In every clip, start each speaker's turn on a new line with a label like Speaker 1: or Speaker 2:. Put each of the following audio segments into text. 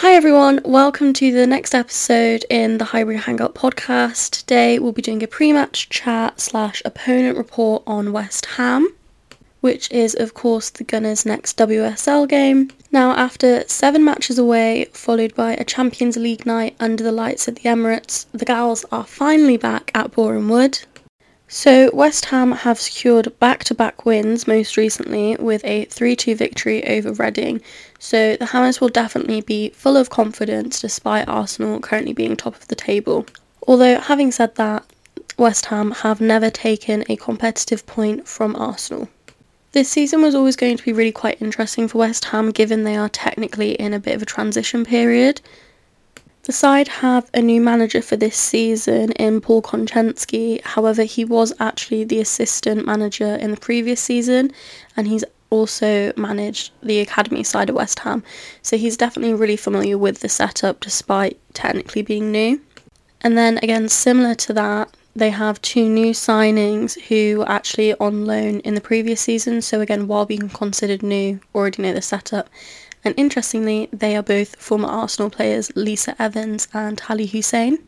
Speaker 1: Hi everyone, welcome to the next episode in the Highbury Hangout podcast. Today we'll be doing a pre-match chat slash opponent report on West Ham, which is of course the Gunners' next WSL game. Now after seven matches away, followed by a Champions League night under the lights at the Emirates, the Gals are finally back at Boreham Wood. So, West Ham have secured back to back wins most recently with a 3 2 victory over Reading. So, the Hammers will definitely be full of confidence despite Arsenal currently being top of the table. Although, having said that, West Ham have never taken a competitive point from Arsenal. This season was always going to be really quite interesting for West Ham given they are technically in a bit of a transition period. The side have a new manager for this season in Paul Konchesky. However, he was actually the assistant manager in the previous season and he's also managed the academy side of West Ham. So he's definitely really familiar with the setup despite technically being new. And then again, similar to that, they have two new signings who were actually on loan in the previous season. So again, while being considered new, already know the setup and interestingly, they are both former Arsenal players Lisa Evans and Halle Houssein.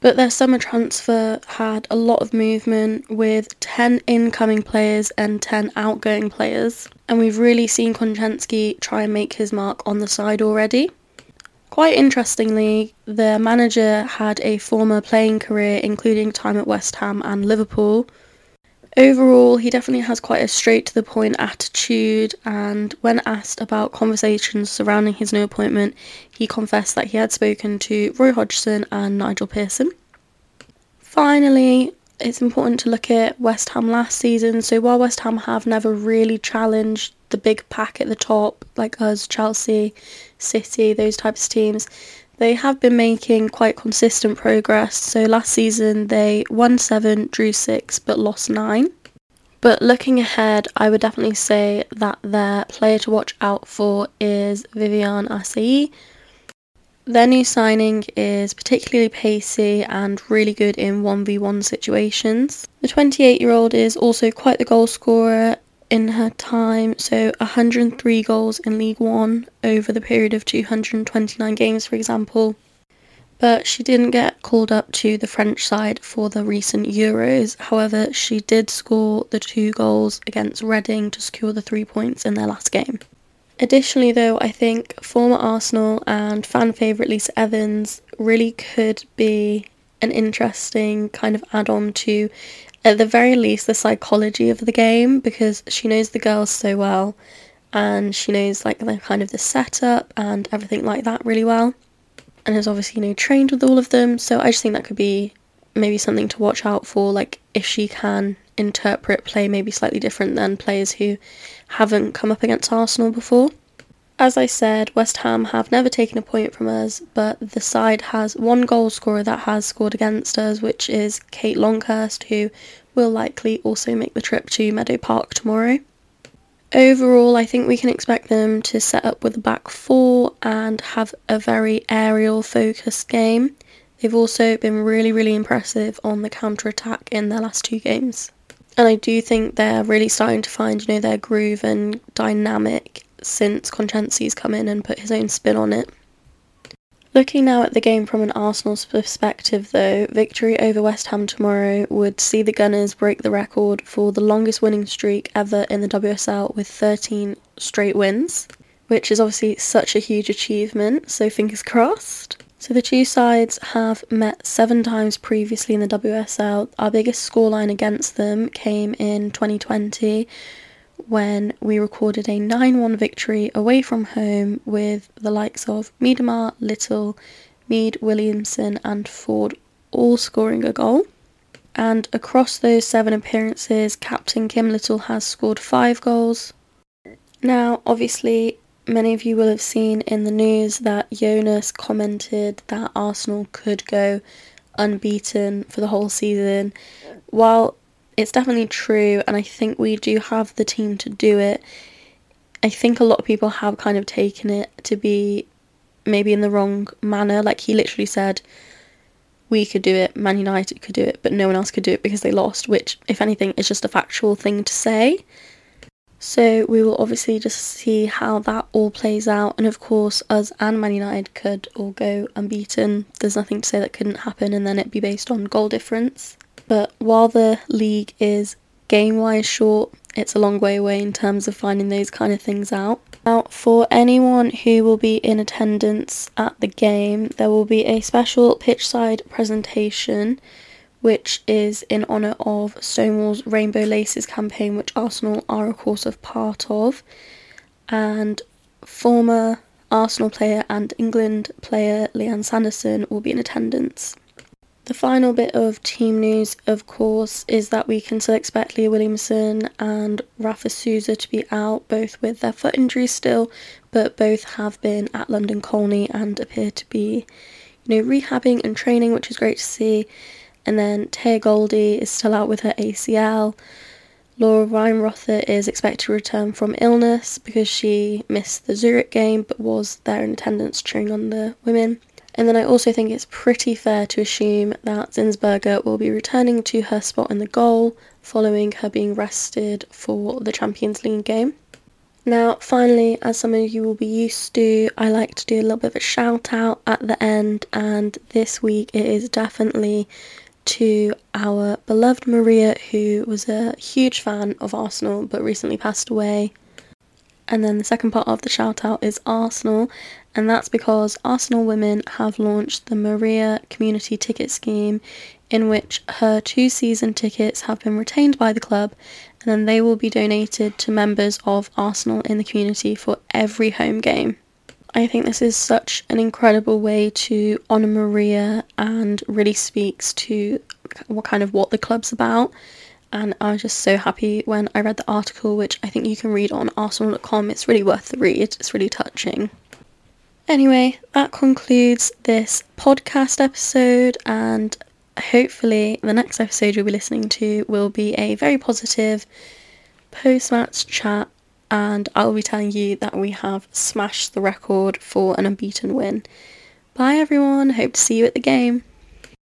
Speaker 1: But their summer transfer had a lot of movement with 10 incoming players and 10 outgoing players, and we've really seen Konchesky try and make his mark on the side already. Quite interestingly, the manager had a former playing career, including time at West Ham and Liverpool, Overall, he definitely has quite a straight to the point attitude, and when asked about conversations surrounding his new appointment, he confessed that he had spoken to Roy Hodgson and Nigel Pearson. Finally, it's important to look at West Ham last season. So, while West Ham have never really challenged the big pack at the top, like us, Chelsea, City, those types of teams, they have been making quite consistent progress. So last season they won seven, drew six, but lost nine. But looking ahead, I would definitely say that their player to watch out for is Viviane Asseyi. Their new signing is particularly pacey and really good in 1v1 situations. The 28 year old is also quite the goal scorer in her time, so 103 goals in League One over the period of 229 games, for example. But she didn't get called up to the French side for the recent Euros. However, she did score the two goals against Reading to secure the three points in their last game. Additionally, though, I think former Arsenal and fan favourite Lisa Evans really could be an interesting kind of add on to at the very least the psychology of the game because she knows the girls so well and she knows like the kind of the setup and everything like that really well and has obviously you know trained with all of them. So i just think that could be maybe something to watch out for like if she can interpret play maybe slightly different than players who haven't come up against arsenal before as I said, West Ham have never taken a point from us, but the side has one goal scorer that has scored against us, which is Kate Longhurst, who will likely also make the trip to Meadow Park tomorrow. Overall, I think we can expect them to set up with a back four and have a very aerial focused game. They've also been really, really impressive on the counter attack in their last two games. And I do think they're really starting to find, you know, their groove and dynamic since Konchesky's come in and put his own spin on it. Looking now at the game from an Arsenal's perspective, though, victory over West Ham tomorrow would see the Gunners break the record for the longest winning streak ever in the WSL with 13 straight wins, which is obviously such a huge achievement, so fingers crossed. So the two sides have met seven times previously in the WSL. Our biggest scoreline against them came in 2020 when we recorded a 9 1 victory away from home with the likes of Miedema, Little, Mead, Williamson, and Ford all scoring a goal. And across those seven appearances, Captain Kim Little has scored five goals. Now, obviously, many of you will have seen in the news that Jonas commented that Arsenal could go unbeaten for the whole season. While it's definitely true, and I think we do have the team to do it. I think a lot of people have kind of taken it to be maybe in the wrong manner. Like he literally said, we could do it, Man United could do it, but no one else could do it because they lost, which, if anything, is just a factual thing to say. So we will obviously just see how that all plays out. And of course, us and Man United could all go unbeaten. There's nothing to say that couldn't happen, and then it'd be based on goal difference. But while the league is game wise short, it's a long way away in terms of finding those kind of things out. Now, for anyone who will be in attendance at the game, there will be a special pitchside presentation which is in honour of Stonewall's Rainbow Laces campaign, which Arsenal are, of course, a part of. And former Arsenal player and England player Lianne Sanderson will be in attendance. The final bit of team news, of course, is that we can still expect Leah Williamson and Rafa Souza to be out, both with their foot injuries still, but both have been at London Colney and appear to be, you know, rehabbing and training, which is great to see. And then Teyah Goldie is still out with her ACL. Laura Wienroither is expected to return from illness because she missed the Zurich game but was there in attendance cheering on the women. And then I also think it's pretty fair to assume that Zinsberger will be returning to her spot in the goal following her being rested for the Champions League game. Now, finally, as some of you will be used to, I like to do a little bit of a shout out at the end, and this week it is definitely to our beloved Maria, who was a huge fan of Arsenal but recently passed away. And then the second part of the shout out is Arsenal, and that's because Arsenal Women have launched the Maria Community Ticket Scheme, in which her two season tickets have been retained by the club, and then they will be donated to members of Arsenal in the community for every home game. I think this is such an incredible way to honour Maria and really speaks to what kind of what the club's about. And I was just so happy when I read the article, which I think you can read on arsenal.com. It's really worth the read, it's really touching. Anyway, that concludes this podcast episode, and hopefully, the next episode you'll be listening to will be a very positive post match chat and I'll be telling you that we have smashed the record for an unbeaten win. Bye everyone, hope to see you at the game.